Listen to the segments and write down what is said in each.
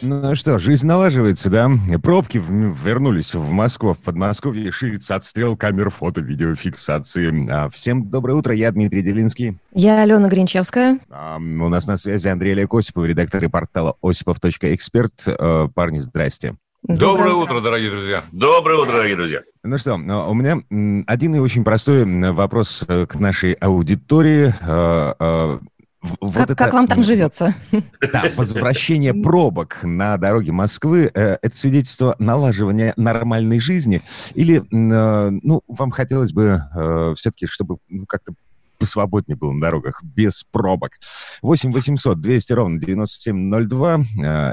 Ну что, жизнь налаживается, да? Пробки вернулись в Москву. В Подмосковье ширится отстрел камер фото-видеофиксации. А, всем доброе утро, я Дмитрий Делинский. Я Алена Гринчевская. А, у нас на связи Андрей Олег Осипов, редактор портала осипов.эксперт. А, парни, здрасте. Доброе, Доброе утро, дорогие друзья. Доброе утро, дорогие друзья. Ну что, у меня один и очень простой вопрос э, к нашей аудитории. Вот как, это, как вам там живется? Да, возвращение пробок на дороге Москвы э, это свидетельство налаживания нормальной жизни? Или, э, ну, вам хотелось бы э, все-таки, чтобы ну, как-то посвободнее было на дорогах, без пробок. 8 800 200 ровно 9702.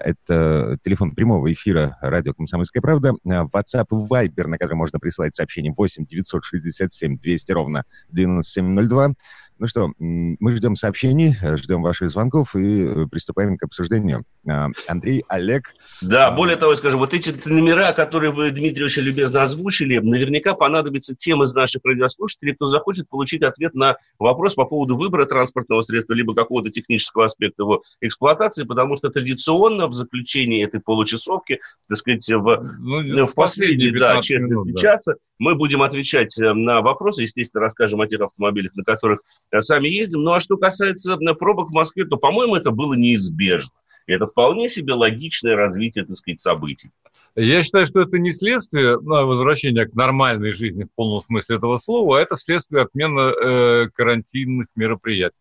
Это телефон прямого эфира радио «Комсомольская правда». WhatsApp и Viber, на который можно присылать сообщение 8 967 200 ровно 9702. Ну что, мы ждем сообщений, ждем ваших звонков и э, приступаем к обсуждению. А, Андрей, Олег. Да, более того, скажу, вот эти номера, которые вы, Дмитрий, очень любезно озвучили, наверняка понадобится тем из наших радиослушателей, кто захочет получить ответ на вопрос по поводу выбора транспортного средства, либо какого-то технического аспекта его эксплуатации, потому что традиционно в заключении этой получасовки, так сказать, в, ну, в последние да, четверти минут, часа да. мы будем отвечать э, на вопросы, естественно, расскажем о тех автомобилях, на которых сами ездим. Ну а что касается э, пробок в Москве, то, по-моему, это было неизбежно. И это вполне себе логичное развитие, так сказать, событий. Я считаю, что это не следствие ну, возвращения к нормальной жизни в полном смысле этого слова, а это следствие отмены э, карантинных мероприятий.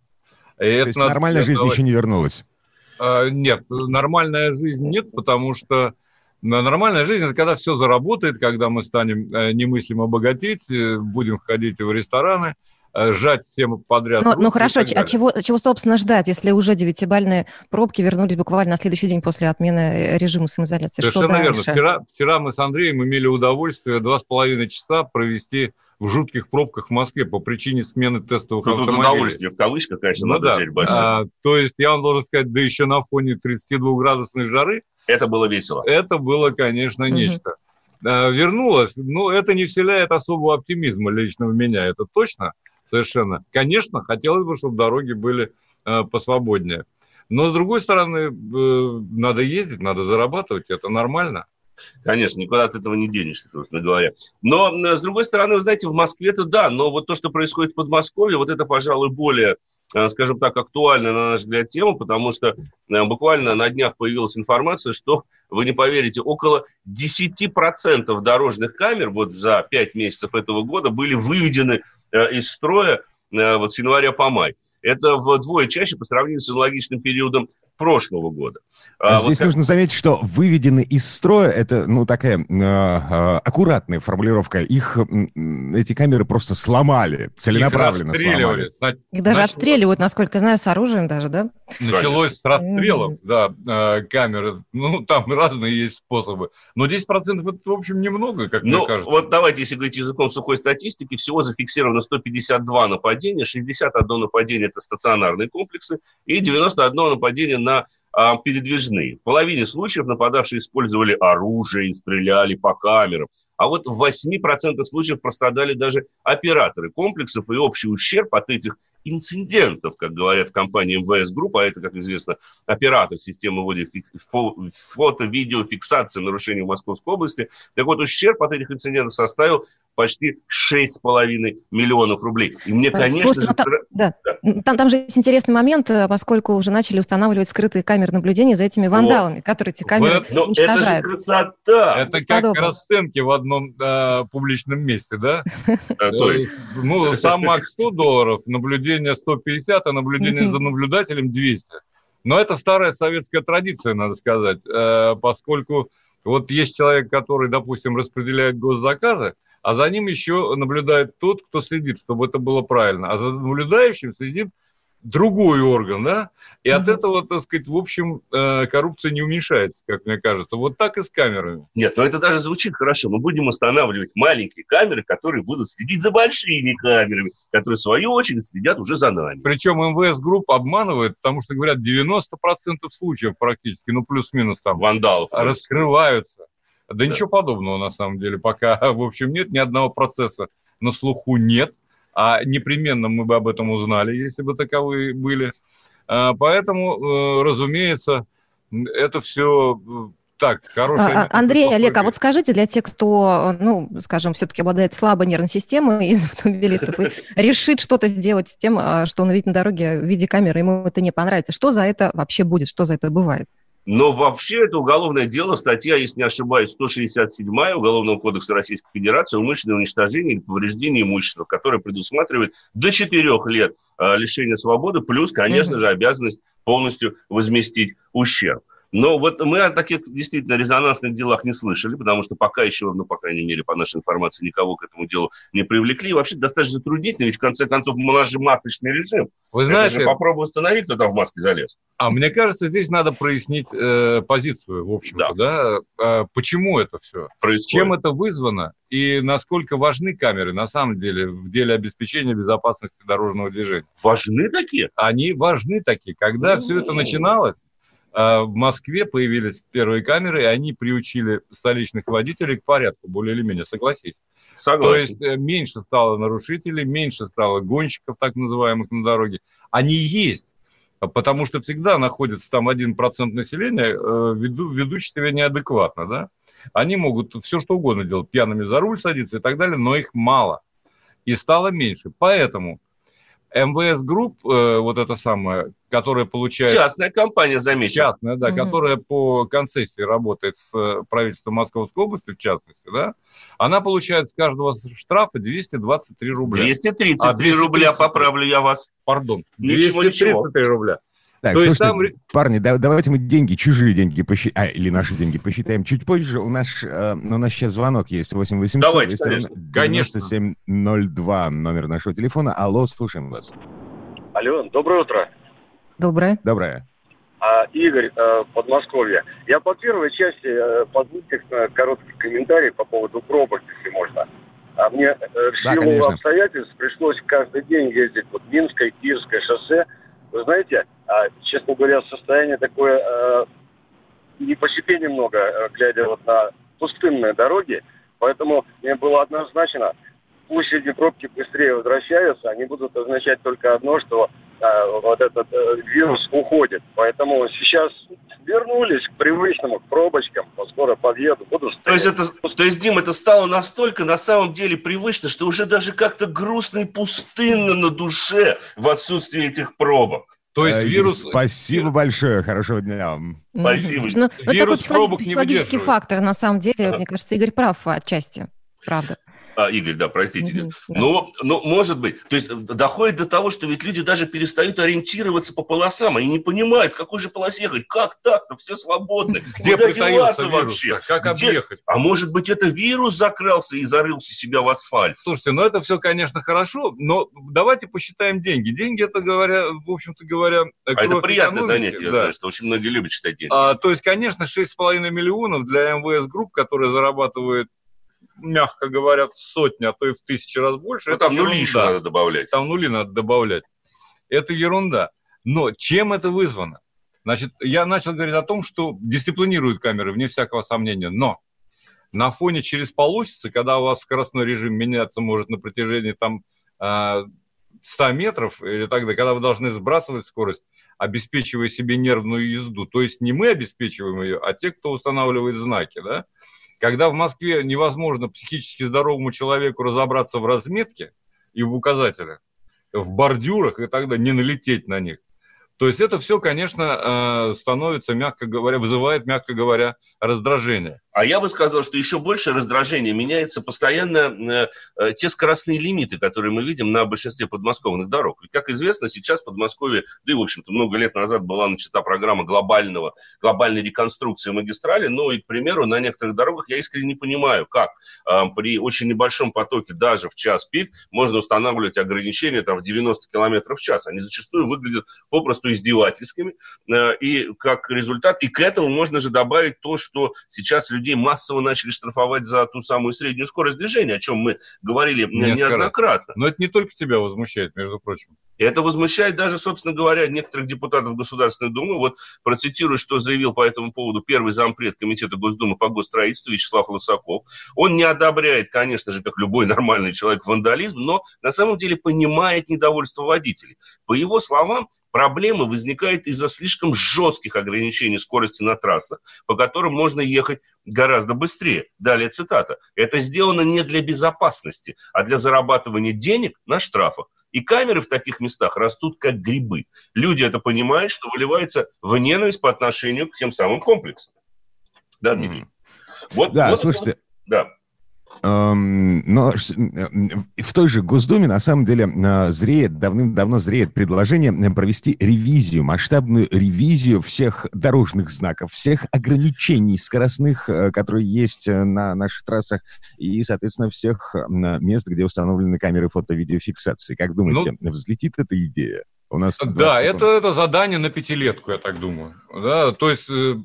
И То это есть нормальная жизнь еще не вернулась? Э, нет, нормальная жизнь нет, потому что нормальная жизнь – это когда все заработает, когда мы станем немыслимо богатеть, будем ходить в рестораны – Э, сжать всем подряд. Ну, ну хорошо, а чего, чего, собственно, ждать, если уже девятибальные пробки вернулись буквально на следующий день после отмены э, режима самоизоляции? Совершенно верно. Вчера, вчера мы с Андреем имели удовольствие два с половиной часа провести в жутких пробках в Москве по причине смены тестовых Тут автомобилей. удовольствие в кавычках, конечно, ну, надо да. взять большое. А, то есть я вам должен сказать, да еще на фоне 32-градусной жары. Это было весело. Это было, конечно, угу. нечто. А, вернулось, но это не вселяет особого оптимизма лично в меня, это точно совершенно. Конечно, хотелось бы, чтобы дороги были э, посвободнее. Но, с другой стороны, э, надо ездить, надо зарабатывать, это нормально. Конечно, никуда от этого не денешься, собственно говоря. Но, с другой стороны, вы знаете, в Москве-то да, но вот то, что происходит в Подмосковье, вот это, пожалуй, более, э, скажем так, актуальная, на наш взгляд, тема, потому что э, буквально на днях появилась информация, что, вы не поверите, около 10% дорожных камер вот за 5 месяцев этого года были выведены Э, из строя э, вот с января по май. Это вдвое чаще по сравнению с аналогичным периодом прошлого года. А, Здесь вот нужно заметить, что выведены из строя, это, ну, такая э, аккуратная формулировка. Их, эти камеры просто сломали, целенаправленно Их сломали. Их даже Значит, отстреливают, насколько я знаю, с оружием даже, да? Началось с расстрелов, да, э, камеры. Ну, там разные есть способы. Но 10% это, в общем, немного, как ну, мне кажется. вот давайте, если говорить языком сухой статистики, всего зафиксировано 152 нападения, 61 нападение – это стационарные комплексы, и 91 нападение на а, передвижные. В половине случаев нападавшие использовали оружие и стреляли по камерам. А вот в 8% случаев пострадали даже операторы комплексов, и общий ущерб от этих инцидентов, как говорят в компании МВС Групп, а это, как известно, оператор системы фото-видеофиксации нарушений в Московской области. Так вот, ущерб от этих инцидентов составил почти 6,5 миллионов рублей. И мне, конечно Слушайте, же... Ну, там, да. Да. Там, там же есть интересный момент, э, поскольку уже начали устанавливать скрытые камеры наблюдения за этими вандалами, вот. которые эти камеры вот. Но уничтожают. Это же красота! Это как расценки в одном э, публичном месте, да? То есть, ну, сам Макс 100 долларов, наблюдение 150, а наблюдение за наблюдателем 200. Но это старая советская традиция, надо сказать, э, поскольку вот есть человек, который, допустим, распределяет госзаказы, а за ним еще наблюдает тот, кто следит, чтобы это было правильно. А за наблюдающим следит другой орган, да, и угу. от этого, так сказать, в общем, э, коррупция не уменьшается, как мне кажется. Вот так и с камерами. Нет, но это даже звучит хорошо. Мы будем устанавливать маленькие камеры, которые будут следить за большими камерами, которые, в свою очередь, следят уже за нами. Причем МВС Групп обманывает, потому что, говорят, 90% случаев практически, ну, плюс-минус там, Вандалов. Раскрываются. Да, да ничего подобного, на самом деле, пока, в общем, нет ни одного процесса на слуху нет а непременно мы бы об этом узнали, если бы таковые были. А, поэтому, э, разумеется, это все э, так, хорошая... А, Андрей, Олег, а вот скажите для тех, кто, ну, скажем, все-таки обладает слабой нервной системой из автомобилистов и решит что-то сделать с тем, а, что он увидит на дороге в виде камеры, ему это не понравится, что за это вообще будет, что за это бывает? Но вообще это уголовное дело, статья, если не ошибаюсь, 167 Уголовного кодекса Российской Федерации «Умышленное уничтожение или повреждение имущества», которое предусматривает до 4 лет э, лишения свободы, плюс, конечно же, обязанность полностью возместить ущерб. Но вот мы о таких действительно резонансных делах не слышали, потому что пока еще, ну, по крайней мере, по нашей информации, никого к этому делу не привлекли. И вообще достаточно затруднительно, ведь в конце концов у нас же масочный режим. Вы знаете... же попробуй установить, кто там в маске залез. А мне кажется, здесь надо прояснить э, позицию, в общем-то, да. да? Э, почему это все? Происходит. Чем это вызвано? И насколько важны камеры, на самом деле, в деле обеспечения безопасности дорожного движения? Важны такие? Они важны такие. Когда все это начиналось, а в Москве появились первые камеры, и они приучили столичных водителей к порядку, более или менее, согласись. Согласен. То есть э, меньше стало нарушителей, меньше стало гонщиков, так называемых, на дороге. Они есть, потому что всегда находится там один процент населения, э, веду, ведущий себя неадекватно, да. Они могут все что угодно делать, пьяными за руль садиться и так далее, но их мало. И стало меньше. Поэтому МВС Групп, э, вот это самое, которая получает... Частная компания, замечу. Частная, да, угу. которая по концессии работает с э, правительством Московской области, в частности, да, она получает с каждого штрафа 223 рубля. 233 а 230... рубля, поправлю я вас. Пардон, 233 ничего. рубля. Так, То слушайте, там... парни, да, давайте мы деньги, чужие деньги посчитаем, а, или наши деньги посчитаем чуть позже. У нас, э, у нас сейчас звонок есть, 8 800 Давайте, 200, конечно. 9702, номер нашего телефона. Алло, слушаем вас. Алло, доброе утро. Доброе. Доброе. А, Игорь, э, Подмосковье. Я по первой части э, позвольте короткий комментарий по поводу пробок, если можно. А мне э, в силу да, обстоятельств пришлось каждый день ездить вот Минское, Киевское шоссе. Вы знаете, а, честно говоря, состояние такое э, не по себе немного, э, глядя вот на пустынные дороги. Поэтому мне было однозначно, пусть эти пробки быстрее возвращаются, они будут означать только одно, что а, вот этот э, вирус уходит. Поэтому сейчас вернулись к привычному, к пробочкам, скоро подъеду, буду стоять. То есть, это, то есть, Дим, это стало настолько на самом деле привычно, что уже даже как-то грустно и пустынно на душе в отсутствии этих пробок. То есть вирус... Спасибо большое, хорошего дня Спасибо. Ну, вирус такой пробок психологический фактор, на самом деле, мне кажется, Игорь прав отчасти, правда. А, Игорь, да, простите. Mm-hmm, да. Ну, ну, может быть. То есть доходит до того, что ведь люди даже перестают ориентироваться по полосам. Они не понимают, в какой же полосе ехать. Как так-то? Все свободны. Где Куда деваться вообще? Как Где? объехать? А может быть, это вирус закрался и зарылся себя в асфальт? Слушайте, ну это все, конечно, хорошо, но давайте посчитаем деньги. Деньги, это говоря, в общем-то говоря... А это приятное занятие, я знаю, что очень многие любят считать деньги. А, то есть, конечно, 6,5 миллионов для МВС групп, которые зарабатывают мягко говоря, в сотни, а то и в тысячи раз больше. Ну, там нули еще надо добавлять. Там нули надо добавлять. Это ерунда. Но чем это вызвано? Значит, я начал говорить о том, что дисциплинируют камеры, вне всякого сомнения. Но на фоне через полосицы, когда у вас скоростной режим меняться может на протяжении там 100 а, метров или так далее, когда вы должны сбрасывать скорость, обеспечивая себе нервную езду. То есть не мы обеспечиваем ее, а те, кто устанавливает знаки, да? Когда в Москве невозможно психически здоровому человеку разобраться в разметке и в указателях, в бордюрах и далее, не налететь на них. То есть это все, конечно, э, становится, мягко говоря, вызывает, мягко говоря, раздражение. А я бы сказал, что еще больше раздражение меняется постоянно э, э, те скоростные лимиты, которые мы видим на большинстве подмосковных дорог. Ведь, как известно, сейчас в Подмосковье, да и, в общем-то, много лет назад была начата программа глобального, глобальной реконструкции магистрали, но и, к примеру, на некоторых дорогах я искренне не понимаю, как э, при очень небольшом потоке, даже в час пик, можно устанавливать ограничения там, в 90 км в час. Они зачастую выглядят попросту издевательскими, э, и как результат, и к этому можно же добавить то, что сейчас люди людей массово начали штрафовать за ту самую среднюю скорость движения, о чем мы говорили Несколько неоднократно. Раз. Но это не только тебя возмущает, между прочим. Это возмущает даже, собственно говоря, некоторых депутатов Государственной Думы. Вот процитирую, что заявил по этому поводу первый зампред Комитета Госдумы по госстроительству Вячеслав Лысаков. Он не одобряет, конечно же, как любой нормальный человек, вандализм, но на самом деле понимает недовольство водителей. По его словам, Проблемы возникают из-за слишком жестких ограничений скорости на трассах, по которым можно ехать гораздо быстрее. Далее цитата. Это сделано не для безопасности, а для зарабатывания денег на штрафах. И камеры в таких местах растут как грибы. Люди это понимают, что выливается в ненависть по отношению к тем самым комплексам. Да, Дмитрий? Mm-hmm. Вот, да, вот слушайте. Это, да. Но в той же Госдуме на самом деле а, зреет, давным-давно зреет предложение провести ревизию, масштабную ревизию всех дорожных знаков, всех ограничений скоростных, э, которые есть э, на наших трассах, и, соответственно, всех мест, где установлены камеры фото-видеофиксации. Как думаете, ну, взлетит эта идея? У нас да, это, это задание на пятилетку, я так думаю. Да, то есть э,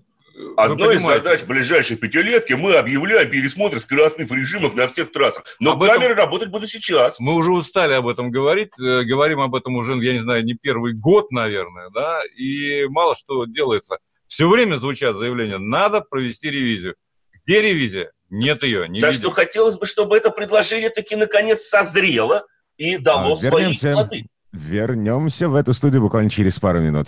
Одной из задач ближайшей пятилетки мы объявляем пересмотр скоростных режимов на всех трассах. Но об камеры этом... работать будут сейчас. Мы уже устали об этом говорить. Э, говорим об этом уже, я не знаю, не первый год, наверное, да, и мало что делается. Все время звучат заявления, надо провести ревизию. Где ревизия? Нет ее, не Так видим. что хотелось бы, чтобы это предложение таки наконец созрело и дало а, свои плоды. Вернемся в эту студию буквально через пару минут.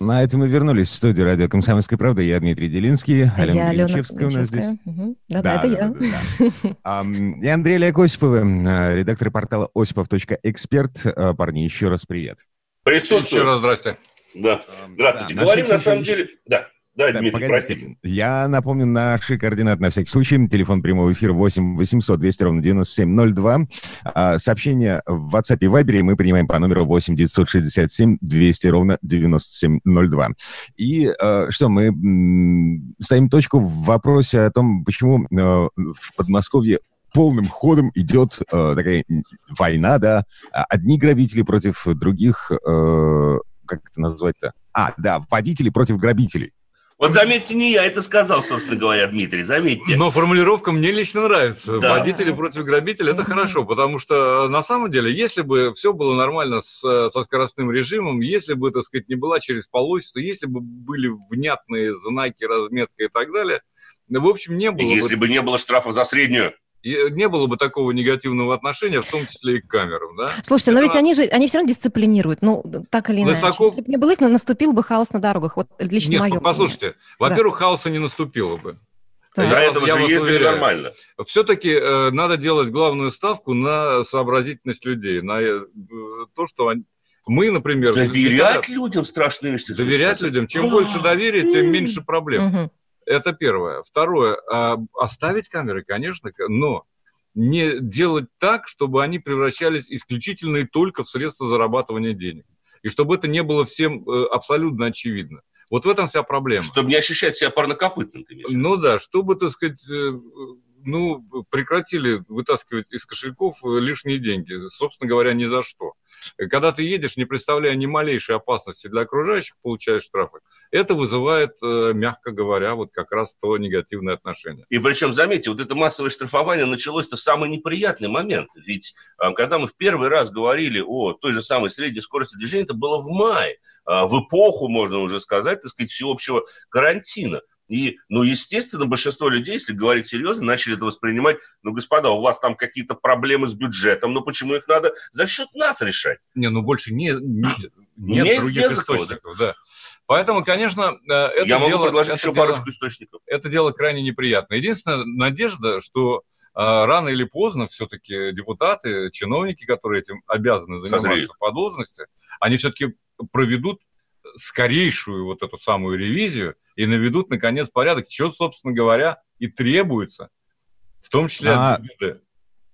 На этом мы вернулись в студию радио «Комсомольская правда». Я Дмитрий Делинский, а Алена я Ильичевская у нас здесь. Да-да, да, это я. Да, да. И Андрей Олег Осиповы, э, редактор портала осипов.эксперт. Э, парни, еще раз привет. Присутствую. Еще раз здрасте. Да, здравствуйте. Говорим на самом деле... Да. Да, Дмитрий, Погодите. простите. Я напомню наши координаты на всякий случай. Телефон прямого эфира 8 800 200 ровно 9702. А, сообщение в WhatsApp и Viber мы принимаем по номеру 8 967 200 ровно 9702. И а, что, мы м, ставим точку в вопросе о том, почему а, в Подмосковье полным ходом идет э, такая война, да, одни грабители против других, э, как это назвать-то? А, да, водители против грабителей. Вот заметьте, не я это сказал, собственно говоря, Дмитрий, заметьте. Но формулировка мне лично нравится. Да. Водители против грабителей – это хорошо, потому что на самом деле, если бы все было нормально с, со скоростным режимом, если бы, так сказать, не была через полосица, если бы были внятные знаки, разметка и так далее, в общем, не было Если бы, бы не было штрафа за среднюю и не было бы такого негативного отношения, в том числе и к камерам, да? Слушайте, Это... но ведь они же, они все равно дисциплинируют, ну, так или иначе. Высоко... Если бы не было их, наступил бы хаос на дорогах, вот лично Нет, мое послушайте, мнение. во-первых, да. хаоса не наступило бы. Да. До этого же есть нормально. Все-таки э, надо делать главную ставку на сообразительность людей, на э, то, что они, мы, например... Доверять людям страшные вещи. Доверять людям. Чем больше доверия, тем меньше проблем. Это первое. Второе. Оставить камеры, конечно, но не делать так, чтобы они превращались исключительно и только в средства зарабатывания денег. И чтобы это не было всем э, абсолютно очевидно. Вот в этом вся проблема. Чтобы не ощущать себя парнокопытным, ты Ну да, чтобы, так сказать, э, ну, прекратили вытаскивать из кошельков лишние деньги, собственно говоря, ни за что. Когда ты едешь, не представляя ни малейшей опасности для окружающих, получаешь штрафы, это вызывает, э, мягко говоря, вот как раз то негативное отношение. И причем, заметьте, вот это массовое штрафование началось-то в самый неприятный момент. Ведь э, когда мы в первый раз говорили о той же самой средней скорости движения, это было в мае, э, в эпоху, можно уже сказать, так сказать, всеобщего карантина. И, ну, естественно, большинство людей, если говорить серьезно, начали это воспринимать, ну, господа, у вас там какие-то проблемы с бюджетом, но почему их надо за счет нас решать? Не, ну, больше не, не, нет не других источников, да. Поэтому, конечно, э, это Я дело, могу предложить еще дело, парочку источников. Это дело крайне неприятно. Единственная надежда, что а, рано или поздно все-таки депутаты, чиновники, которые этим обязаны заниматься Созреют. по должности, они все-таки проведут скорейшую вот эту самую ревизию и наведут, наконец, порядок, чего, собственно говоря, и требуется, в том числе а, от ГИБДД.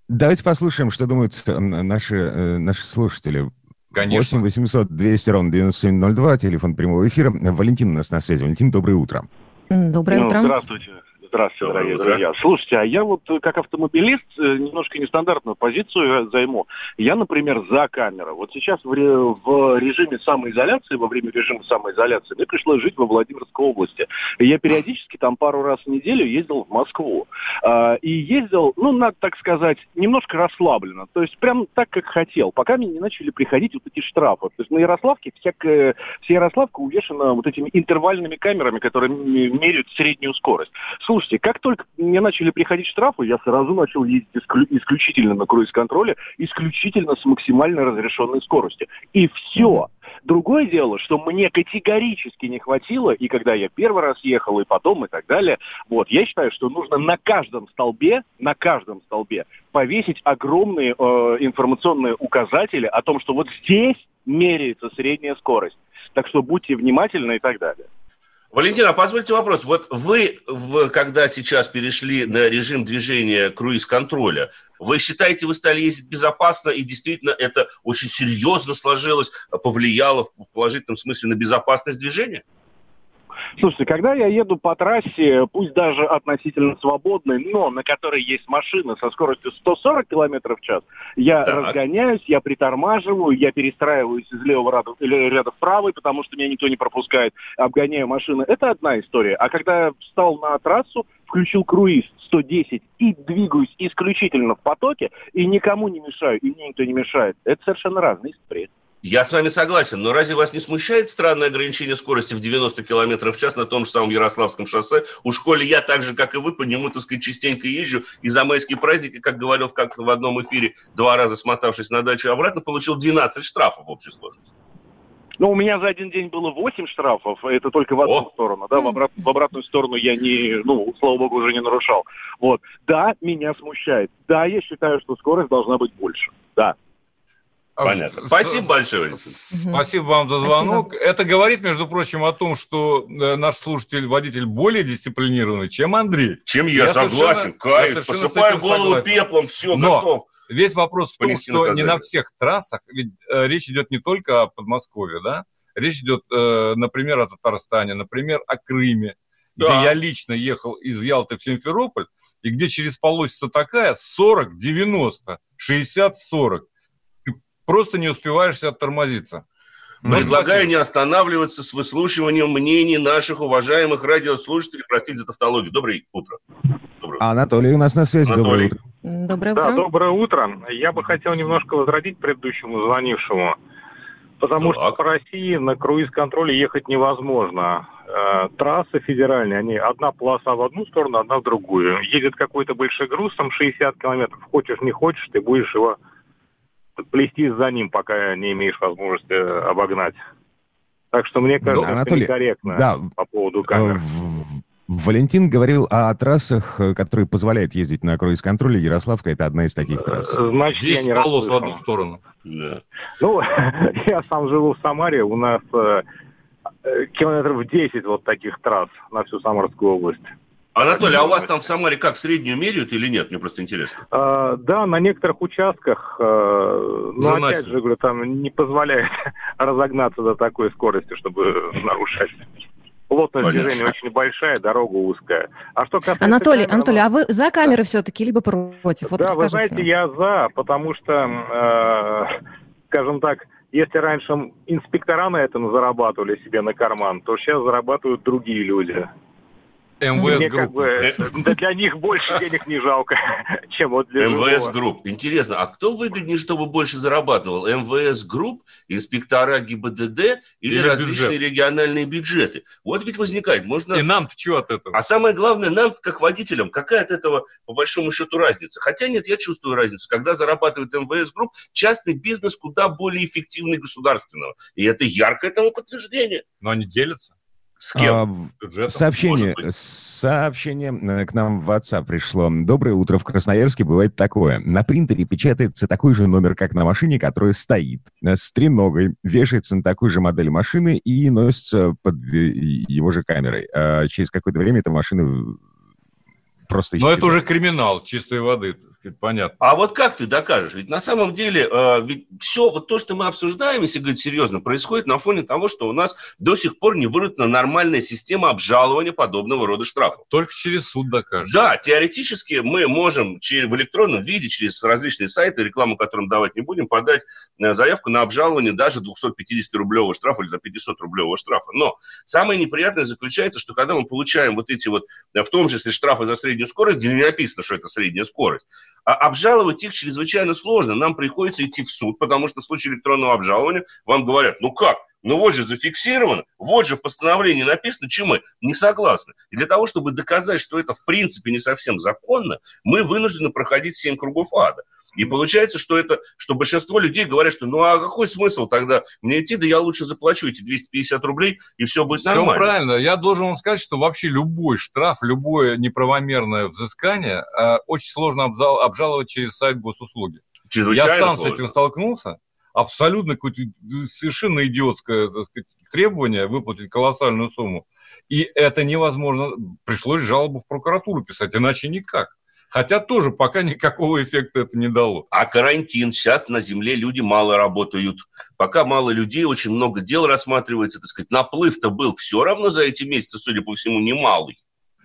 Давайте послушаем, что думают наши, э, наши слушатели. Конечно. 8 800 200 ровно 9702, телефон прямого эфира. Валентин у нас на связи. Валентин, доброе утро. Доброе ну, утро. Здравствуйте. Здравствуйте, Доброе дорогие утро. друзья. Слушайте, а я вот э, как автомобилист э, немножко нестандартную позицию займу. Я, например, за камеру. Вот сейчас в, в режиме самоизоляции, во время режима самоизоляции, мне пришлось жить во Владимирской области. И я периодически там пару раз в неделю ездил в Москву. А, и ездил, ну, надо так сказать, немножко расслабленно. То есть прям так, как хотел, пока мне не начали приходить вот эти штрафы. То есть на Ярославке всякая, вся Ярославка увешана вот этими интервальными камерами, которые меряют среднюю скорость. Слушайте, как только мне начали приходить штрафы, я сразу начал ездить исклю- исключительно на круиз-контроле, исключительно с максимально разрешенной скоростью. И все. Другое дело, что мне категорически не хватило, и когда я первый раз ехал, и потом, и так далее, вот, я считаю, что нужно на каждом столбе, на каждом столбе повесить огромные э, информационные указатели о том, что вот здесь меряется средняя скорость. Так что будьте внимательны и так далее. Валентина, позвольте вопрос. Вот вы, когда сейчас перешли на режим движения круиз-контроля, вы считаете, вы стали ездить безопасно, и действительно это очень серьезно сложилось, повлияло в положительном смысле на безопасность движения? Слушайте, когда я еду по трассе, пусть даже относительно свободной, но на которой есть машина со скоростью 140 км в час, я так. разгоняюсь, я притормаживаю, я перестраиваюсь из левого ряда, ряда в правый, потому что меня никто не пропускает, обгоняю машины. Это одна история. А когда я встал на трассу, включил круиз 110 и двигаюсь исключительно в потоке, и никому не мешаю, и мне никто не мешает, это совершенно разные истории. Я с вами согласен, но разве вас не смущает странное ограничение скорости в 90 км в час на том же самом Ярославском шоссе? У школе я так же, как и вы, по нему, так сказать, частенько езжу. И за майские праздники, как говорил как в одном эфире, два раза смотавшись на дачу обратно, получил 12 штрафов в общей сложности. Ну, у меня за один день было 8 штрафов, это только в одну О. сторону, да, в, обрат, в обратную сторону я не, ну, слава богу, уже не нарушал. Вот. Да, меня смущает. Да, я считаю, что скорость должна быть больше. Да. Понятно. Спасибо большое. Спасибо вам за звонок. Спасибо. Это говорит, между прочим, о том, что э, наш слушатель, водитель более дисциплинированный, чем Андрей. Чем я, я согласен. Кайф, посыпаю голову согласен. пеплом, все, Но готов. Весь вопрос в том, что наказание. не на всех трассах, ведь э, речь идет не только о Подмосковье, да, речь идет, э, например, о Татарстане, например, о Крыме, да. где я лично ехал из Ялты в Симферополь, и где через полосица такая 40, 90, 60, 40 просто не успеваешь оттормозиться. Предлагаю не останавливаться с выслушиванием мнений наших уважаемых радиослушателей. Простите за тавтологию. Доброе утро. Доброе. Анатолий у нас на связи. Анатолий. Доброе утро. Да, доброе утро. Я бы хотел немножко возродить предыдущему звонившему. Потому так. что по России на круиз-контроле ехать невозможно. Э, трассы федеральные, они одна полоса в одну сторону, одна в другую. Едет какой-то большой груз, там 60 километров. Хочешь, не хочешь, ты будешь его плести за ним, пока не имеешь возможности обогнать. Так что мне кажется, ну, Анатолий, это некорректно да, по поводу камер. Валентин говорил о трассах, которые позволяют ездить на круиз-контроле. Ярославка – это одна из таких трасс. Значит, Здесь я не полос в одну сторону. Да. Ну, я сам живу в Самаре. У нас э, километров 10 вот таких трасс на всю Самарскую область. Анатолий, а у вас там в Самаре как, среднюю меряют или нет? Мне просто интересно. А, да, на некоторых участках, а, но опять же, говорю, там не позволяет разогнаться до такой скорости, чтобы нарушать. плотность Понятно. движения очень большая, дорога узкая. А что касается Анатолий, камер, Анатолий, а вы за камеры да. все-таки, либо против? Вот да, вы знаете, я за, потому что, э, скажем так, если раньше инспектора на этом зарабатывали себе на карман, то сейчас зарабатывают другие люди. МВС Групп. Как бы, да для них больше денег не жалко, чем вот для МВС Групп. Интересно, а кто выгоднее, чтобы больше зарабатывал? МВС Групп, инспектора ГИБДД или, или различные бюджет. региональные бюджеты? Вот ведь возникает. Можно... И нам что от этого? А самое главное, нам, как водителям, какая от этого, по большому счету, разница? Хотя нет, я чувствую разницу. Когда зарабатывает МВС Групп, частный бизнес куда более эффективный государственного. И это яркое тому подтверждение. Но они делятся. С кем? А, сообщение, сообщение э, к нам в WhatsApp пришло. Доброе утро. В Красноярске бывает такое. На принтере печатается такой же номер, как на машине, которая стоит. Э, с треногой вешается на такую же модель машины и носится под его же камерой. А через какое-то время эта машина просто... Но это уже криминал чистой воды понятно. А вот как ты докажешь? Ведь на самом деле, э, ведь все вот то, что мы обсуждаем, если говорить серьезно, происходит на фоне того, что у нас до сих пор не выработана нормальная система обжалования подобного рода штрафов. Только через суд докажешь. Да, теоретически мы можем через, в электронном виде, через различные сайты, рекламу которым давать не будем, подать э, заявку на обжалование даже 250-рублевого штрафа или за 500-рублевого штрафа. Но самое неприятное заключается, что когда мы получаем вот эти вот, э, в том числе штрафы за среднюю скорость, где не написано, что это средняя скорость, обжаловать их чрезвычайно сложно. Нам приходится идти в суд, потому что в случае электронного обжалования вам говорят, ну как, ну вот же зафиксировано, вот же в постановлении написано, чем мы не согласны. И для того, чтобы доказать, что это в принципе не совсем законно, мы вынуждены проходить семь кругов ада. И получается, что это, что большинство людей говорят, что ну а какой смысл тогда мне идти, да я лучше заплачу эти 250 рублей, и все будет все нормально. Все правильно. Я должен вам сказать, что вообще любой штраф, любое неправомерное взыскание э, очень сложно обжал, обжаловать через сайт госуслуги. Я сам сложно. с этим столкнулся. Абсолютно какое-то совершенно идиотское так сказать, требование выплатить колоссальную сумму. И это невозможно. Пришлось жалобу в прокуратуру писать, иначе никак. Хотя тоже пока никакого эффекта это не дало. А карантин. Сейчас на земле люди мало работают. Пока мало людей, очень много дел рассматривается. Так сказать, наплыв-то был все равно за эти месяцы, судя по всему, немалый.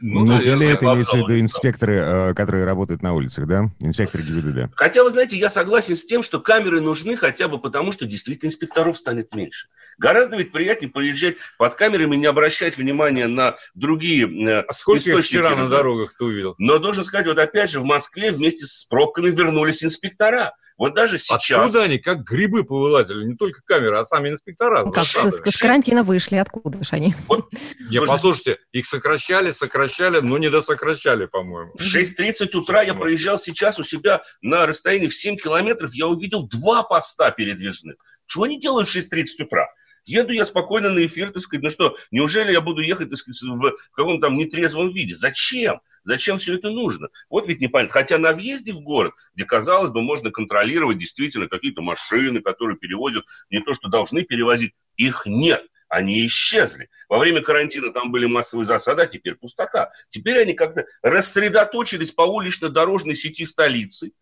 Ну, Неужели это имеется в виду инспекторы, э, которые работают на улицах, да? Инспекторы ГИБДД. Хотя, вы знаете, я согласен с тем, что камеры нужны хотя бы потому, что действительно инспекторов станет меньше. Гораздо ведь приятнее приезжать под камерами и не обращать внимания на другие э, а сколько источники. вчера на дорогах ты увидел? Но должен сказать, вот опять же, в Москве вместе с пробками вернулись инспектора. Вот даже сейчас... Откуда они, как грибы повылазили? Не только камеры, а сами инспектора. Как с, с карантина вышли, откуда же они? Вот, не, послушайте, их сокращали, сокращали, но не досокращали, по-моему. В 6.30 утра я проезжал сейчас у себя на расстоянии в 7 километров, я увидел два поста передвижных. Что они делают в 6.30 утра? Еду я спокойно на эфир, так сказать, ну что, неужели я буду ехать, так сказать, в каком-то там нетрезвом виде? Зачем? Зачем все это нужно? Вот ведь непонятно. Хотя на въезде в город, где, казалось бы, можно контролировать действительно какие-то машины, которые перевозят не то, что должны перевозить, их нет они исчезли. Во время карантина там были массовые засады, а теперь пустота. Теперь они как-то рассредоточились по улично-дорожной сети столицы,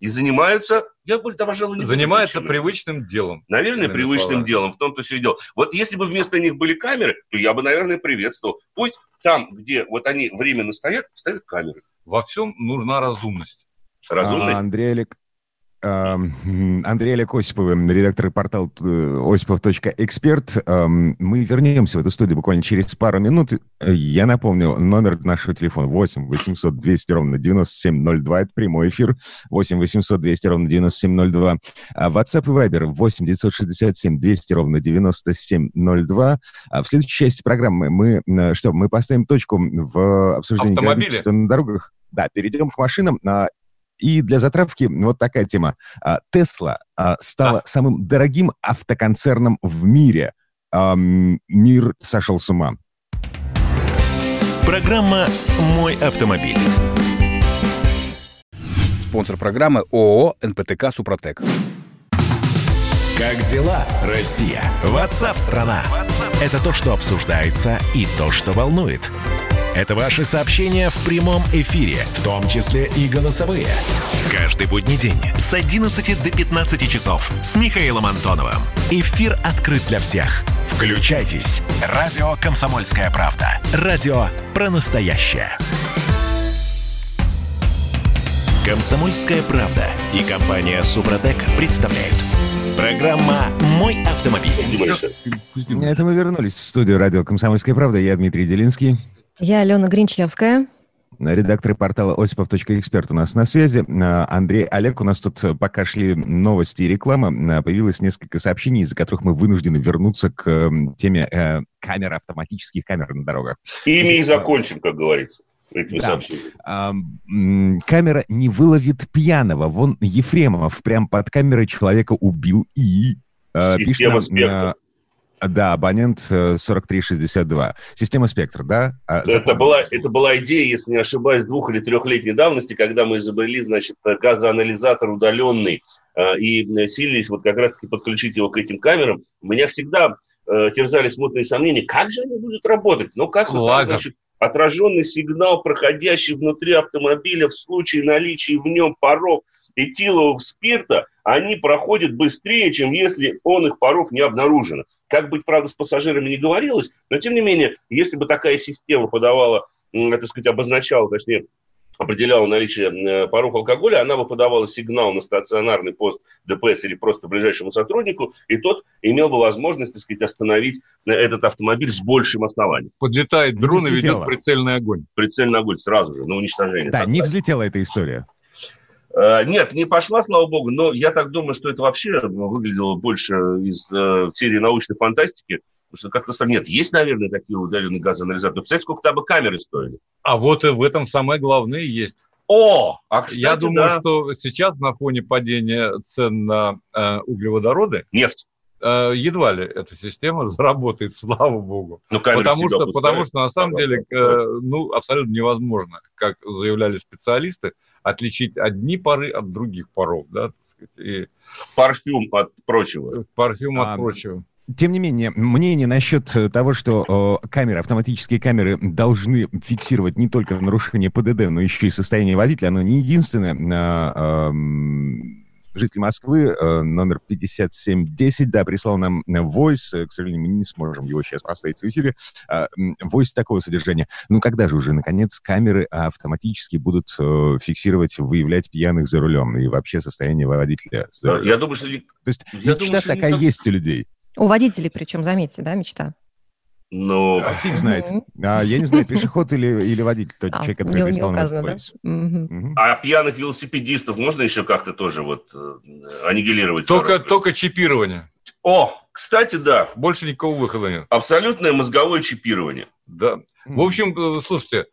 и занимаются, я бы, пожалуй, не Занимаются привычным делом. Наверное, привычным слова. делом, в том-то все и дело. Вот если бы вместо них были камеры, то я бы, наверное, приветствовал. Пусть там, где вот они временно стоят, стоят камеры. Во всем нужна разумность. Разумность? А, Андрей Олег, Андрей Олег Осипов, редактор портала э, осипов.эксперт. Мы вернемся в эту студию буквально через пару минут. Я напомню, номер нашего телефона 8 800 200 ровно 9702. Это прямой эфир. 8 800 200 ровно 9702. А WhatsApp и Viber 8 967 200 ровно 9702. А в следующей части программы мы э, что? Мы поставим точку в обсуждении на дорогах. Да, перейдем к машинам. А, и для затравки вот такая тема. А, Тесла а, стала да. самым дорогим автоконцерном в мире. Мир сошел с ума. Программа «Мой автомобиль». Спонсор программы ООО «НПТК Супротек». Как дела, Россия? Ватсап-страна! Это то, что обсуждается и то, что волнует. Это ваши сообщения в прямом эфире, в том числе и голосовые. Каждый будний день с 11 до 15 часов с Михаилом Антоновым. Эфир открыт для всех. Включайтесь. Радио «Комсомольская правда». Радио про настоящее. «Комсомольская правда» и компания «Супротек» представляют. Программа «Мой автомобиль». Это мы вернулись в студию радио «Комсомольская правда». Я Дмитрий Делинский. Я Алена Гринчевская. Редакторы портала осипов.эксперт у нас на связи. А, Андрей Олег, у нас тут э, пока шли новости и реклама, а, появилось несколько сообщений, из-за которых мы вынуждены вернуться к теме э, камер, автоматических камер на дорогах. Ими и закончим, как говорится. Да. А, камера не выловит пьяного. Вон Ефремов прям под камерой человека убил и... Система пишет нам, да, абонент 4362. Э, Система «Спектр», да? А, это была, это была идея, если не ошибаюсь, двух- или трехлетней давности, когда мы изобрели, значит, газоанализатор удаленный э, и силились вот как раз-таки подключить его к этим камерам. У меня всегда э, терзали смутные сомнения, как же они будут работать? Ну, как вот, значит, отраженный сигнал, проходящий внутри автомобиля в случае наличия в нем паров этилового спирта, они проходят быстрее, чем если он их паров не обнаружено. Как быть, правда, с пассажирами не говорилось, но тем не менее, если бы такая система подавала, так сказать, обозначала, точнее, определяла наличие э, паров алкоголя, она бы подавала сигнал на стационарный пост ДПС или просто ближайшему сотруднику, и тот имел бы возможность, так сказать, остановить э, этот автомобиль с большим основанием. Подлетает дрон и ведет прицельный огонь. Прицельный огонь сразу же, на уничтожение. Да, не взлетела эта история. Э, нет, не пошла, слава богу, но я так думаю, что это вообще выглядело больше из э, серии научной фантастики, потому что как-то нет, есть, наверное, такие удаленные газоанализаторы. Представляете, сколько там бы камеры стоили? А вот и в этом самое главное есть. О, а кстати, Я думаю, да. что сейчас на фоне падения цен на э, углеводороды... Нефть. Э, едва ли эта система заработает, слава богу. Ну, потому, что, потому что, на самом деле, э, ну, абсолютно невозможно, как заявляли специалисты, отличить одни пары от других паров, да, так сказать, и... Парфюм от прочего. Парфюм а, от прочего. Тем не менее, мнение насчет того, что э, камеры, автоматические камеры должны фиксировать не только нарушение ПДД, но еще и состояние водителя, оно не единственное. Э, э, житель Москвы, э, номер 5710, да, прислал нам войс, э, к сожалению, мы не сможем его сейчас поставить в эфире, а, войс такого содержания. Ну, когда же уже, наконец, камеры автоматически будут э, фиксировать, выявлять пьяных за рулем и вообще состояние водителя? Я думаю, что... То есть я мечта думаю, такая никак... есть у людей. У водителей причем, заметьте, да, мечта? Ну, а фиг знает. А, я не знаю, пешеход или, или водитель, тот а, человек, который не, не указано, да? Угу. А пьяных велосипедистов можно еще как-то тоже вот э, аннигилировать? Только, только чипирование. О, кстати, да. Больше никакого выхода нет. Абсолютное мозговое чипирование. Да. В общем, э, слушайте,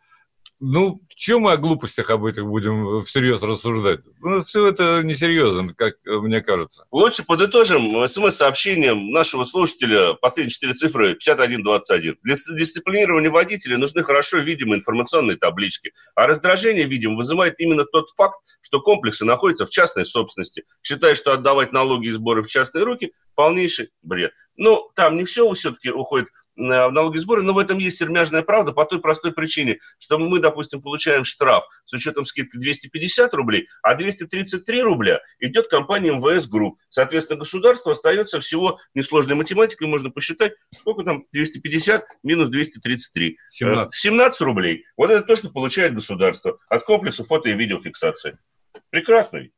ну, чем мы о глупостях об этих будем всерьез рассуждать? Ну, все это несерьезно, как мне кажется. Лучше подытожим смс-сообщением нашего слушателя, последние четыре цифры 5121. Для дисциплинирования водителя нужны хорошо видимые информационные таблички. А раздражение, видимо, вызывает именно тот факт, что комплексы находятся в частной собственности. Считая, что отдавать налоги и сборы в частные руки – полнейший бред. Ну, там не все все-таки уходит Э, в налоги сборы, но в этом есть сермяжная правда по той простой причине, что мы, допустим, получаем штраф с учетом скидки 250 рублей, а 233 рубля идет компания МВС Групп. Соответственно, государство остается всего несложной математикой, можно посчитать, сколько там 250 минус 233. 17. 17 рублей. Вот это то, что получает государство от комплекса фото и видеофиксации. Прекрасно ведь.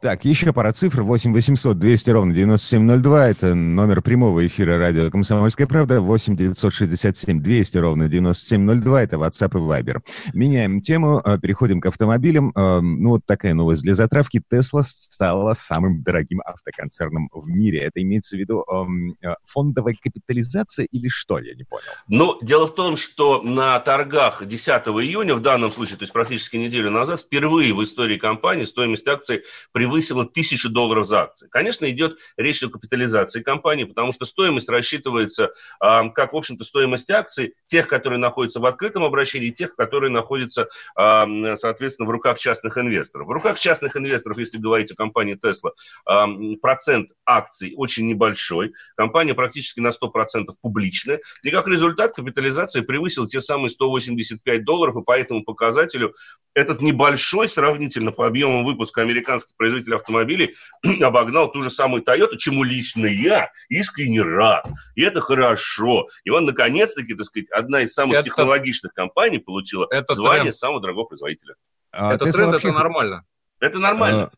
Так, еще пара цифр. 8 800 200 ровно 9702. Это номер прямого эфира радио «Комсомольская правда». 8 967 200 ровно 9702. Это WhatsApp и Viber. Меняем тему, э, переходим к автомобилям. Э, ну, вот такая новость для затравки. Тесла стала самым дорогим автоконцерном в мире. Это имеется в виду эм, э, фондовая капитализация или что? Я не понял. Ну, дело в том, что на торгах 10 июня, в данном случае, то есть практически неделю назад, впервые в истории компании стоимость акций превысила тысячу долларов за акции. Конечно, идет речь о капитализации компании, потому что стоимость рассчитывается э, как, в общем-то, стоимость акций тех, которые находятся в открытом обращении, и тех, которые находятся, э, соответственно, в руках частных инвесторов. В руках частных инвесторов, если говорить о компании Tesla, э, процент акций очень небольшой, компания практически на 100% публичная, и как результат капитализация превысила те самые 185 долларов, и по этому показателю этот небольшой сравнительно по объемам выпуска американской американский производитель автомобилей обогнал ту же самую Toyota, чему лично я искренне рад. И это хорошо. И он, наконец-таки, так сказать, одна из самых это, технологичных компаний получила это звание тренд. самого дорогого производителя. А, это Tesla тренд, вообще... это нормально. Это нормально.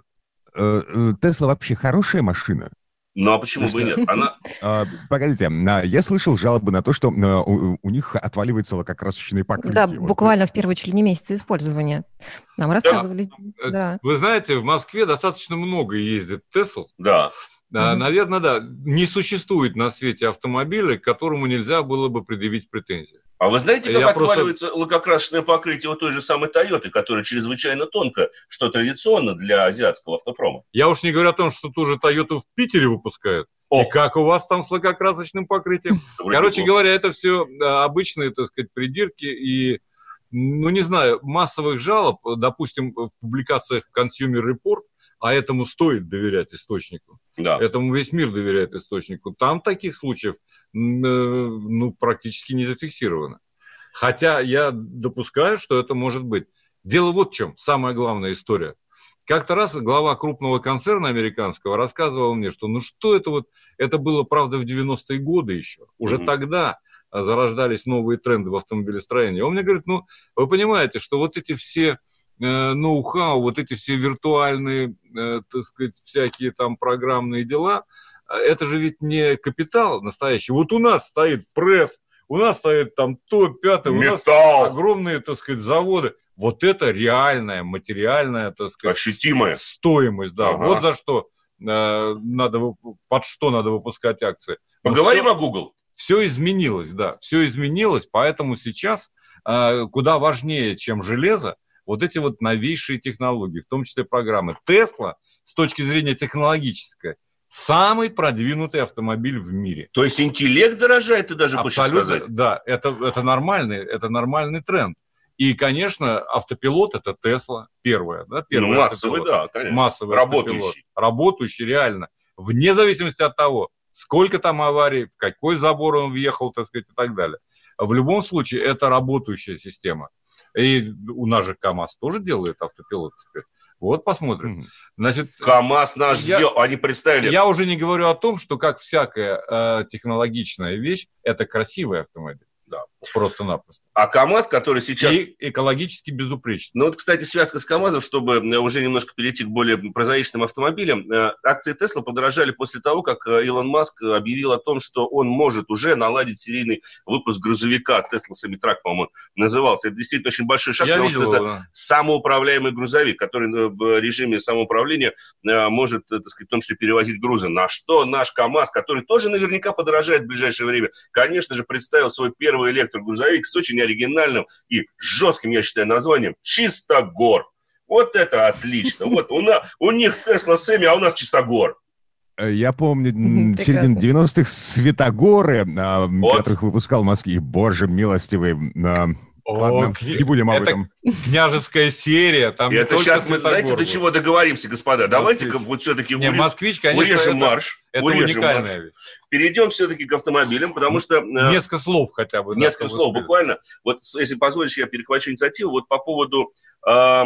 А, э, э, Тесла вообще хорошая машина? Ну а почему бы и нет? Она... А, погодите, а, я слышал жалобы на то, что а, у них отваливается лакокрасочные покрытия. Да, буквально в первые чуть ли не месяцы использования. Нам рассказывали. Да. Вы знаете, в Москве достаточно много ездит Тесл. Да. Mm-hmm. Наверное, да. Не существует на свете автомобиля, к которому нельзя было бы предъявить претензии. А вы знаете, как Я отваливается просто... лакокрасочное покрытие у той же самой Тойоты, которая чрезвычайно тонко, что традиционно для азиатского автопрома? Я уж не говорю о том, что ту же Тойоту в Питере выпускают. О. И как у вас там с лакокрасочным покрытием? Короче говоря, это все обычные, так сказать, придирки и, ну, не знаю, массовых жалоб, допустим, в публикациях Consumer Report, а этому стоит доверять источнику. Да. Этому весь мир доверяет источнику. Там таких случаев э, ну, практически не зафиксировано. Хотя я допускаю, что это может быть. Дело вот в чем, самая главная история. Как-то раз глава крупного концерна американского рассказывал мне, что ну что это вот, это было, правда, в 90-е годы еще. Уже mm-hmm. тогда зарождались новые тренды в автомобилестроении. Он мне говорит, ну, вы понимаете, что вот эти все ноу-хау, вот эти все виртуальные, э, так сказать, всякие там программные дела, э, это же ведь не капитал настоящий. Вот у нас стоит пресс, у нас стоит там то, пятое, у нас огромные, так сказать, заводы. Вот это реальная, материальная, так сказать, Ощутимая. стоимость, да. Ага. Вот за что э, надо, под что надо выпускать акции. Поговорим все, о Google. Все изменилось, да, все изменилось, поэтому сейчас э, куда важнее, чем железо, вот эти вот новейшие технологии, в том числе программы. Тесла с точки зрения технологической самый продвинутый автомобиль в мире. То есть интеллект дорожает, ты даже Абсолютно, хочешь сказать? Да, это, это, нормальный, это нормальный тренд. И, конечно, автопилот это Тесла, первая, да, первый ну, массовый, да, конечно. Массовый работающий. Автопилот, работающий, реально. Вне зависимости от того, сколько там аварий, в какой забор он въехал, так сказать, и так далее. В любом случае, это работающая система. И у нас же КАМАЗ тоже делает автопилот теперь. Вот посмотрим. Значит, КАМАЗ наш я, сделал, они представили. Я уже не говорю о том, что как всякая э, технологичная вещь, это красивый автомобиль. Да. Просто-напросто. А КАМАЗ, который сейчас... И экологически безупречный. Ну вот, кстати, связка с КАМАЗом, чтобы э, уже немножко перейти к более прозаичным автомобилям. Э, акции Тесла подорожали после того, как э, Илон Маск объявил о том, что он может уже наладить серийный выпуск грузовика. Тесла Самитрак, по-моему, назывался. Это действительно очень большой шаг, Я потому видел, что это да. самоуправляемый грузовик, который в режиме самоуправления может, так сказать, в том числе перевозить грузы. На что наш КАМАЗ, который тоже наверняка подорожает в ближайшее время, конечно же, представил свой первый электрогрузовик с очень оригинальным и жестким, я считаю, названием «Чистогор». Вот это отлично. Вот у, на, у них Тесла Сэмми, а у нас Чистогор. Э, я помню, середину 90-х Светогоры, а, вот. которых выпускал в Москве. Боже милостивый. А, о, Ладно, кни... не будем об это этом. княжеская серия. Там это сейчас мы, знаете, до чего договоримся, господа? Давайте-ка вот все-таки не, москвич, конечно, урежем это, марш. Это урежем уникальная вещь. Перейдем все-таки к автомобилям, потому что... Э, несколько слов хотя бы. Несколько да, слов, буквально. Вот, если позволишь, я перехвачу инициативу. Вот по поводу э,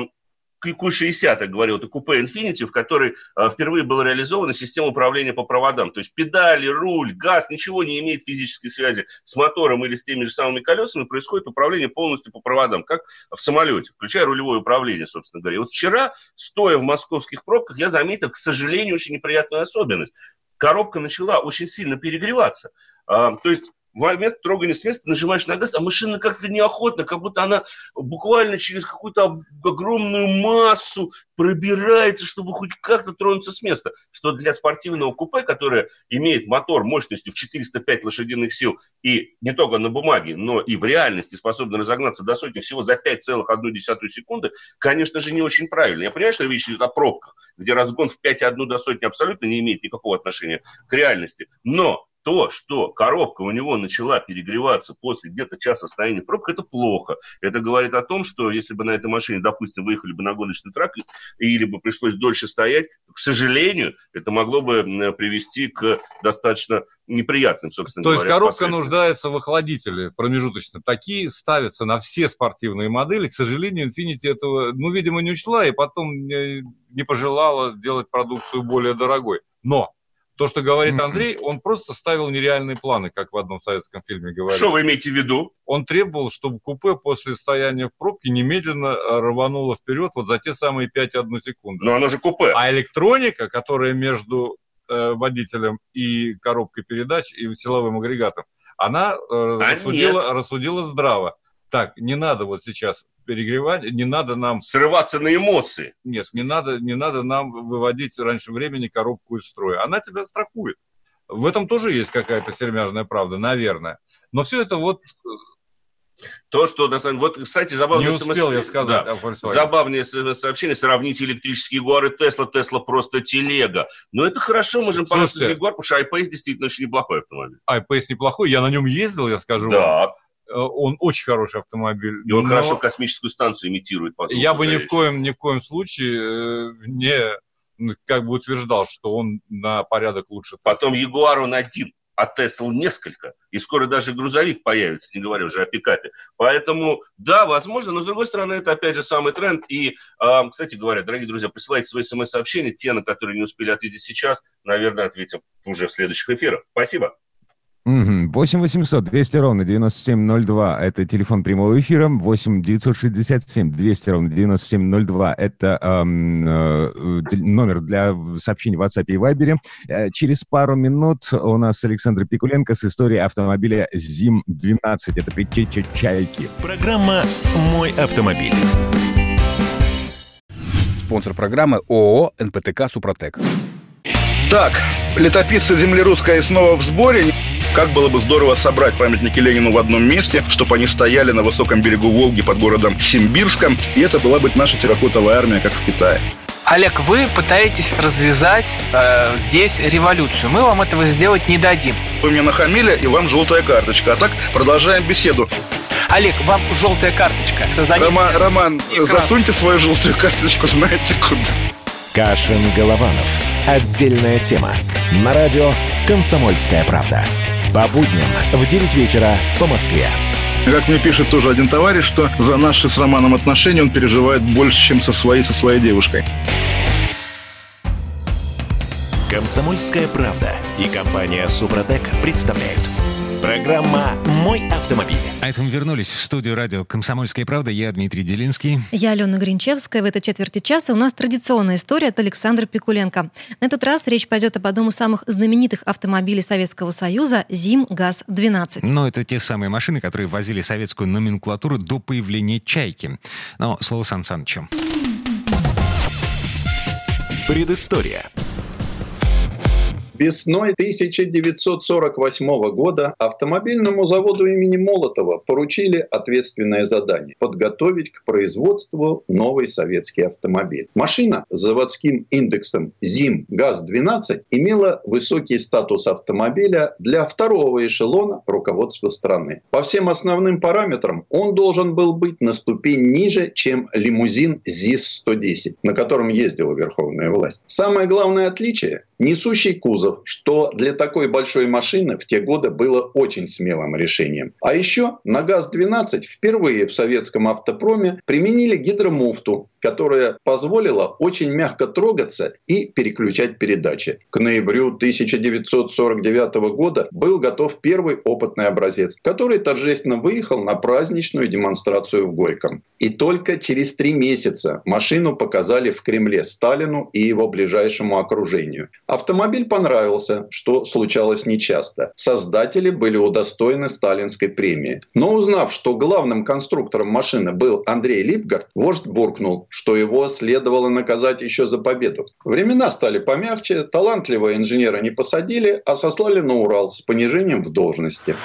Q60, я говорил, это купе Infinity, в которой э, впервые была реализована система управления по проводам. То есть педали, руль, газ, ничего не имеет физической связи с мотором или с теми же самыми колесами, происходит управление полностью по проводам, как в самолете, включая рулевое управление, собственно говоря. И вот вчера, стоя в московских пробках, я заметил, к сожалению, очень неприятную особенность. Коробка начала очень сильно перегреваться. А, то есть вместо трогания с места нажимаешь на газ, а машина как-то неохотно, как будто она буквально через какую-то огромную массу пробирается, чтобы хоть как-то тронуться с места. Что для спортивного купе, которое имеет мотор мощностью в 405 лошадиных сил и не только на бумаге, но и в реальности способно разогнаться до сотни всего за 5,1 секунды, конечно же, не очень правильно. Я понимаю, что речь идет о пробках, где разгон в 5,1 до сотни абсолютно не имеет никакого отношения к реальности. Но То, что коробка у него начала перегреваться после где-то часа стояния в пробках, это плохо. Это говорит о том, что если бы на этой машине, допустим, выехали бы на гоночный трак, или бы пришлось дольше стоять, к сожалению, это могло бы привести к достаточно неприятным, собственно То говоря. То есть коробка нуждается в охладителе промежуточно. Такие ставятся на все спортивные модели. К сожалению, Infiniti этого, ну, видимо, не учла и потом не пожелала делать продукцию более дорогой. Но то, что говорит Андрей, он просто ставил нереальные планы, как в одном советском фильме говорили. Что вы имеете в виду? Он требовал, чтобы купе после стояния в пробке немедленно э, рвануло вперед вот за те самые 5-1 секунду. Но оно же купе. А электроника, которая между э, водителем и коробкой передач и силовым агрегатом, она э, а рассудила, рассудила здраво. Так, не надо вот сейчас перегревать, не надо нам... Срываться на эмоции. Нет, не надо, не надо нам выводить раньше времени коробку из строя. Она тебя страхует. В этом тоже есть какая-то сермяжная правда, наверное. Но все это вот то, что, на самом вот, кстати, забавное Не успел я сказать да, Забавное сообщение, сравните электрические Ягуар и Тесла, Тесла просто телега. Но это хорошо, можем понравиться Ягуар, потому что iPace действительно очень неплохой автомобиль. iPace неплохой, я на нем ездил, я скажу да. вам. Э, он очень хороший автомобиль. И он но... хорошо космическую станцию имитирует. По я бы ни в, коем, ни в коем случае э, не как бы утверждал, что он на порядок лучше. Потом Ягуар он один, а Тесл несколько. И скоро даже грузовик появится, не говоря уже о пикапе. Поэтому, да, возможно, но с другой стороны, это опять же самый тренд. И, э, кстати говоря, дорогие друзья, присылайте свои смс-сообщения. Те, на которые не успели ответить сейчас, наверное, ответим уже в следующих эфирах. Спасибо. 8 800 200 ровно 9702 – это телефон прямого эфира. 8 967 200 ровно 9702 – это эм, э, номер для сообщений в WhatsApp и Viber. Э, через пару минут у нас Александр Пикуленко с историей автомобиля ЗИМ-12. Это предтеча «Чайки». Программа «Мой автомобиль». Спонсор программы ООО «НПТК Супротек». Так, летописцы земли русской снова в сборе. Как было бы здорово собрать памятники Ленину в одном месте, чтобы они стояли на высоком берегу Волги под городом Симбирском, и это была бы наша терракотовая армия, как в Китае. Олег, вы пытаетесь развязать э, здесь революцию. Мы вам этого сделать не дадим. Вы мне нахамили, и вам желтая карточка. А так продолжаем беседу. Олег, вам желтая карточка. Рома, Роман, экран. засуньте свою желтую карточку, знаете куда. Кашин-Голованов. Отдельная тема. На радио «Комсомольская правда». По будням в 9 вечера по Москве. Как мне пишет тоже один товарищ, что за наши с Романом отношения он переживает больше, чем со своей, со своей девушкой. Комсомольская правда и компания Супротек представляют – Программа «Мой автомобиль». А это мы вернулись в студию радио «Комсомольская правда». Я Дмитрий Делинский. Я Алена Гринчевская. В этой четверти часа у нас традиционная история от Александра Пикуленко. На этот раз речь пойдет об одном из самых знаменитых автомобилей Советского Союза «Зим ГАЗ-12». Но это те самые машины, которые возили советскую номенклатуру до появления «Чайки». Но слово Сан Санычу. Предыстория. Весной 1948 года автомобильному заводу имени Молотова поручили ответственное задание – подготовить к производству новый советский автомобиль. Машина с заводским индексом ЗИМ ГАЗ-12 имела высокий статус автомобиля для второго эшелона руководства страны. По всем основным параметрам он должен был быть на ступень ниже, чем лимузин ЗИС-110, на котором ездила верховная власть. Самое главное отличие – несущий кузов что для такой большой машины в те годы было очень смелым решением. А еще на ГАЗ-12 впервые в советском автопроме применили гидромуфту, которая позволила очень мягко трогаться и переключать передачи. К ноябрю 1949 года был готов первый опытный образец, который торжественно выехал на праздничную демонстрацию в Горьком. И только через три месяца машину показали в Кремле Сталину и его ближайшему окружению. Автомобиль понравился что случалось нечасто. Создатели были удостоены сталинской премии. Но узнав, что главным конструктором машины был Андрей Липгард, вождь буркнул, что его следовало наказать еще за победу. Времена стали помягче, талантливого инженера не посадили, а сослали на Урал с понижением в должности.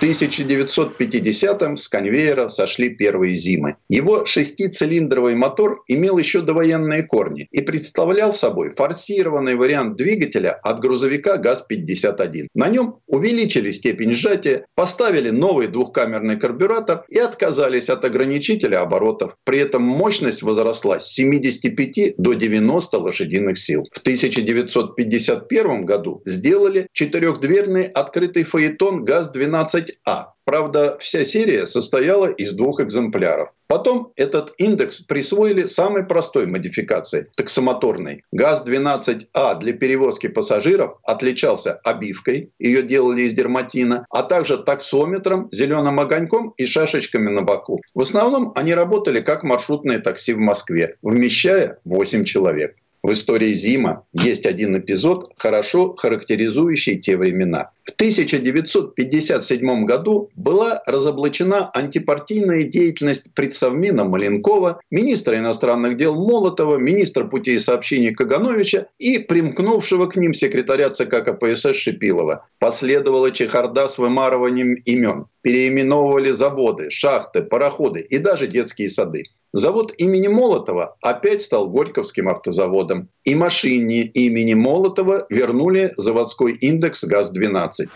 В 1950-м с конвейера сошли первые зимы. Его шестицилиндровый мотор имел еще довоенные корни и представлял собой форсированный вариант двигателя от грузовика ГАЗ-51. На нем увеличили степень сжатия, поставили новый двухкамерный карбюратор и отказались от ограничителя оборотов. При этом мощность возросла с 75 до 90 лошадиных сил. В 1951 году сделали четырехдверный открытый фаэтон ГАЗ-12 а. Правда, вся серия состояла из двух экземпляров. Потом этот индекс присвоили самой простой модификации – таксомоторной. ГАЗ-12А для перевозки пассажиров отличался обивкой, ее делали из дерматина, а также таксометром, зеленым огоньком и шашечками на боку. В основном они работали как маршрутные такси в Москве, вмещая 8 человек. В истории Зима есть один эпизод, хорошо характеризующий те времена. В 1957 году была разоблачена антипартийная деятельность предсовмина Маленкова, министра иностранных дел Молотова, министра путей сообщений Кагановича и примкнувшего к ним секретаря ЦК КПСС Шипилова. Последовала чехарда с вымарыванием имен. Переименовывали заводы, шахты, пароходы и даже детские сады. Завод имени Молотова опять стал Горьковским автозаводом. И машине имени Молотова вернули заводской индекс ГАЗ-12.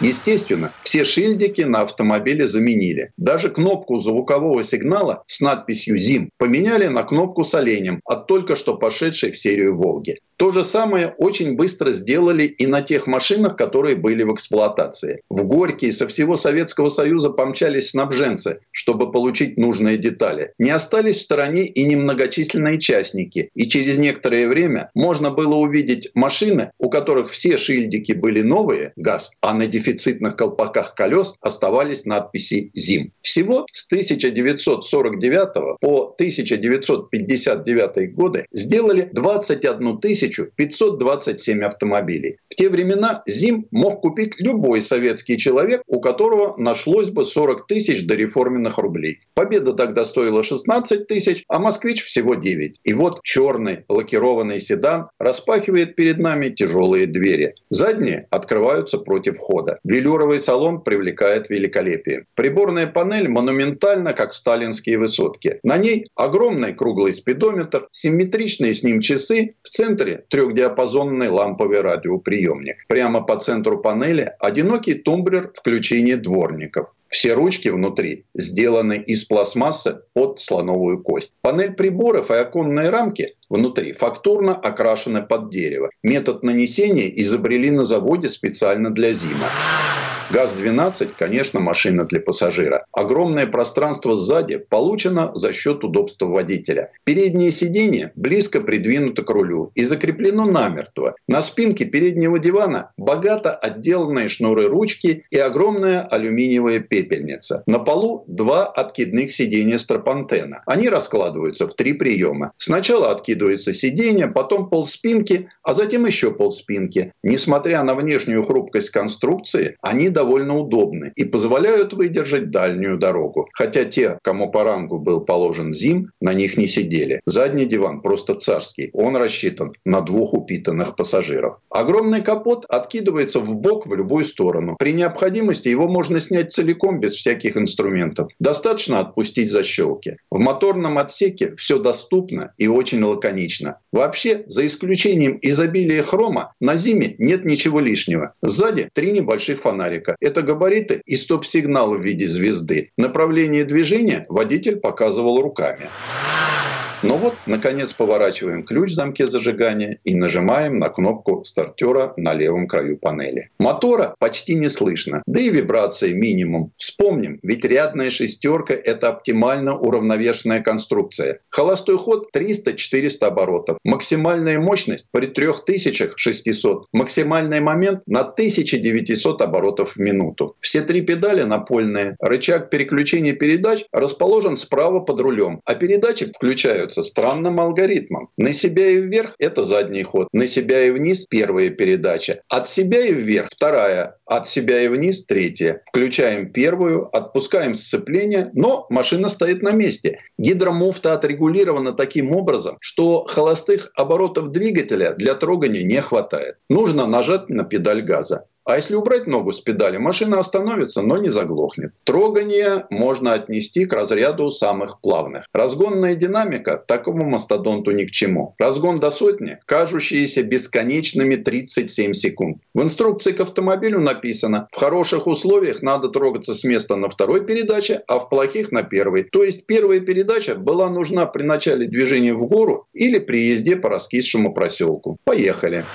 Естественно, все шильдики на автомобиле заменили. Даже кнопку звукового сигнала с надписью «ЗИМ» поменяли на кнопку с оленем от только что пошедшей в серию «Волги». То же самое очень быстро сделали и на тех машинах, которые были в эксплуатации. В Горький со всего Советского Союза помчались снабженцы, чтобы получить нужные детали. Не остались в стороне и немногочисленные частники. И через некоторое время можно было увидеть машины, у которых все шильдики были новые, газ, а на дефицитных колпаках колес оставались надписи «ЗИМ». Всего с 1949 по 1959 годы сделали 21 тысячу 1527 автомобилей. В те времена ЗИМ мог купить любой советский человек, у которого нашлось бы 40 тысяч дореформенных рублей. Победа тогда стоила 16 тысяч, а москвич всего 9. И вот черный лакированный седан распахивает перед нами тяжелые двери. Задние открываются против входа. Велюровый салон привлекает великолепие. Приборная панель монументальна, как сталинские высотки. На ней огромный круглый спидометр, симметричные с ним часы, в центре трехдиапазонный ламповый радиоприемник. Прямо по центру панели одинокий тумблер включения дворников. Все ручки внутри сделаны из пластмассы под слоновую кость. Панель приборов и оконные рамки внутри фактурно окрашены под дерево. Метод нанесения изобрели на заводе специально для зима. ГАЗ-12, конечно, машина для пассажира. Огромное пространство сзади получено за счет удобства водителя. Переднее сиденье близко придвинуто к рулю и закреплено намертво. На спинке переднего дивана богато отделанные шнуры ручки и огромная алюминиевая пепельница. На полу два откидных сиденья стропантена. Они раскладываются в три приема. Сначала откидывается сиденье, потом пол спинки, а затем еще пол спинки. Несмотря на внешнюю хрупкость конструкции, они довольно удобны и позволяют выдержать дальнюю дорогу. Хотя те, кому по рангу был положен зим, на них не сидели. Задний диван просто царский. Он рассчитан на двух упитанных пассажиров. Огромный капот откидывается в бок в любую сторону. При необходимости его можно снять целиком без всяких инструментов. Достаточно отпустить защелки. В моторном отсеке все доступно и очень лаконично. Вообще, за исключением изобилия хрома, на зиме нет ничего лишнего. Сзади три небольших фонарика человека. Это габариты и стоп-сигнал в виде звезды. Направление движения водитель показывал руками. Но вот, наконец, поворачиваем ключ в замке зажигания и нажимаем на кнопку стартера на левом краю панели. Мотора почти не слышно, да и вибрации минимум. Вспомним, ведь рядная шестерка – это оптимально уравновешенная конструкция. Холостой ход 300-400 оборотов. Максимальная мощность при 3600. Максимальный момент на 1900 оборотов в минуту. Все три педали напольные. Рычаг переключения передач расположен справа под рулем, а передачи включают включаются странным алгоритмом. На себя и вверх – это задний ход, на себя и вниз – первая передача, от себя и вверх – вторая, от себя и вниз – третья. Включаем первую, отпускаем сцепление, но машина стоит на месте. Гидромуфта отрегулирована таким образом, что холостых оборотов двигателя для трогания не хватает. Нужно нажать на педаль газа. А если убрать ногу с педали, машина остановится, но не заглохнет. Трогание можно отнести к разряду самых плавных. Разгонная динамика такому мастодонту ни к чему. Разгон до сотни, кажущиеся бесконечными 37 секунд. В инструкции к автомобилю написано, в хороших условиях надо трогаться с места на второй передаче, а в плохих на первой. То есть первая передача была нужна при начале движения в гору или при езде по раскисшему проселку. Поехали.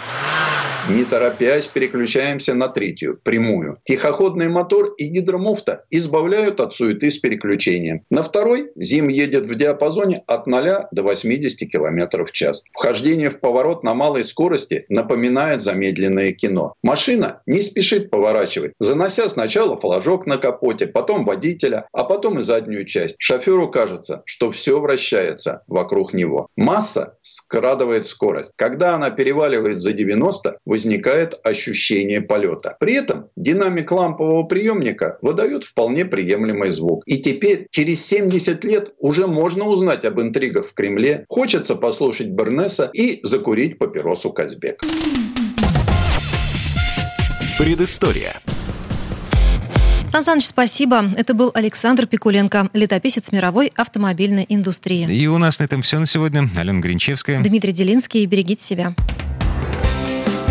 Не торопясь, переключаемся на третью, прямую. Тихоходный мотор и гидромуфта избавляют от суеты с переключением. На второй Зим едет в диапазоне от 0 до 80 км в час. Вхождение в поворот на малой скорости напоминает замедленное кино. Машина не спешит поворачивать, занося сначала флажок на капоте, потом водителя, а потом и заднюю часть. Шоферу кажется, что все вращается вокруг него. Масса скрадывает скорость. Когда она переваливает за 90, возникает ощущение полета. При этом динамик лампового приемника выдает вполне приемлемый звук. И теперь, через 70 лет, уже можно узнать об интригах в Кремле, хочется послушать Бернеса и закурить папиросу Казбек. Предыстория. Сан Саныч, спасибо. Это был Александр Пикуленко, летописец мировой автомобильной индустрии. И у нас на этом все на сегодня. Алена Гринчевская. Дмитрий Делинский. Берегите себя.